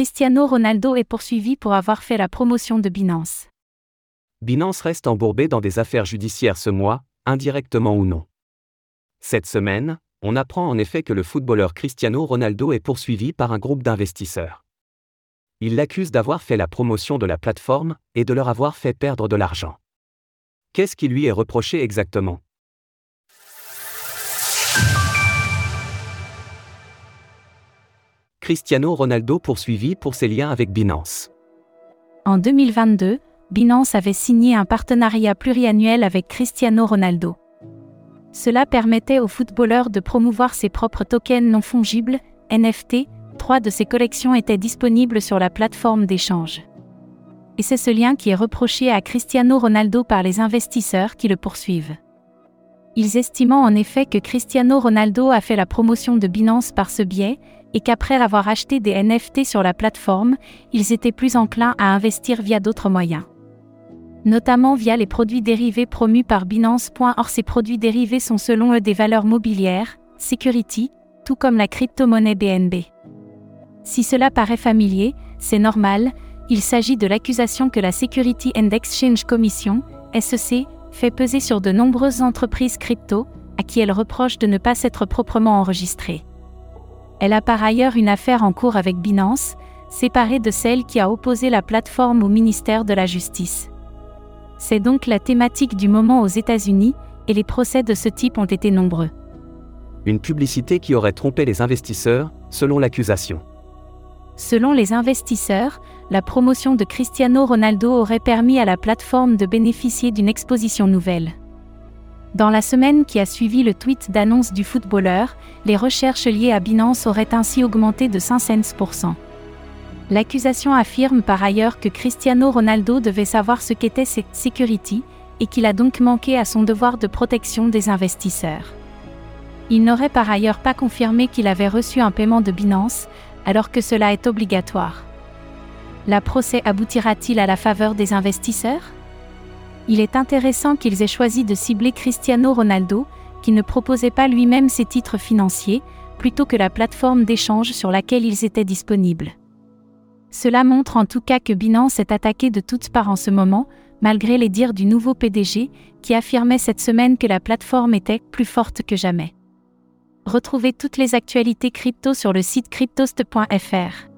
Cristiano Ronaldo est poursuivi pour avoir fait la promotion de Binance. Binance reste embourbé dans des affaires judiciaires ce mois, indirectement ou non. Cette semaine, on apprend en effet que le footballeur Cristiano Ronaldo est poursuivi par un groupe d'investisseurs. Il l'accuse d'avoir fait la promotion de la plateforme et de leur avoir fait perdre de l'argent. Qu'est-ce qui lui est reproché exactement? Cristiano Ronaldo poursuivi pour ses liens avec Binance. En 2022, Binance avait signé un partenariat pluriannuel avec Cristiano Ronaldo. Cela permettait aux footballeurs de promouvoir ses propres tokens non fongibles, NFT, trois de ses collections étaient disponibles sur la plateforme d'échange. Et c'est ce lien qui est reproché à Cristiano Ronaldo par les investisseurs qui le poursuivent. Ils estimant en effet que Cristiano Ronaldo a fait la promotion de Binance par ce biais, et qu'après avoir acheté des NFT sur la plateforme, ils étaient plus enclins à investir via d'autres moyens. Notamment via les produits dérivés promus par Binance. Or ces produits dérivés sont selon eux des valeurs mobilières, security, tout comme la crypto-monnaie BNB. Si cela paraît familier, c'est normal, il s'agit de l'accusation que la Security and Exchange Commission, SEC, fait peser sur de nombreuses entreprises crypto, à qui elle reproche de ne pas s'être proprement enregistrées. Elle a par ailleurs une affaire en cours avec Binance, séparée de celle qui a opposé la plateforme au ministère de la Justice. C'est donc la thématique du moment aux États-Unis, et les procès de ce type ont été nombreux. Une publicité qui aurait trompé les investisseurs, selon l'accusation. Selon les investisseurs, la promotion de Cristiano Ronaldo aurait permis à la plateforme de bénéficier d'une exposition nouvelle. Dans la semaine qui a suivi le tweet d'annonce du footballeur, les recherches liées à Binance auraient ainsi augmenté de 500%. L'accusation affirme par ailleurs que Cristiano Ronaldo devait savoir ce qu'était cette security, et qu'il a donc manqué à son devoir de protection des investisseurs. Il n'aurait par ailleurs pas confirmé qu'il avait reçu un paiement de Binance, alors que cela est obligatoire. La procès aboutira-t-il à la faveur des investisseurs? Il est intéressant qu'ils aient choisi de cibler Cristiano Ronaldo, qui ne proposait pas lui-même ses titres financiers, plutôt que la plateforme d'échange sur laquelle ils étaient disponibles. Cela montre en tout cas que Binance est attaqué de toutes parts en ce moment, malgré les dires du nouveau PDG, qui affirmait cette semaine que la plateforme était plus forte que jamais. Retrouvez toutes les actualités crypto sur le site cryptost.fr.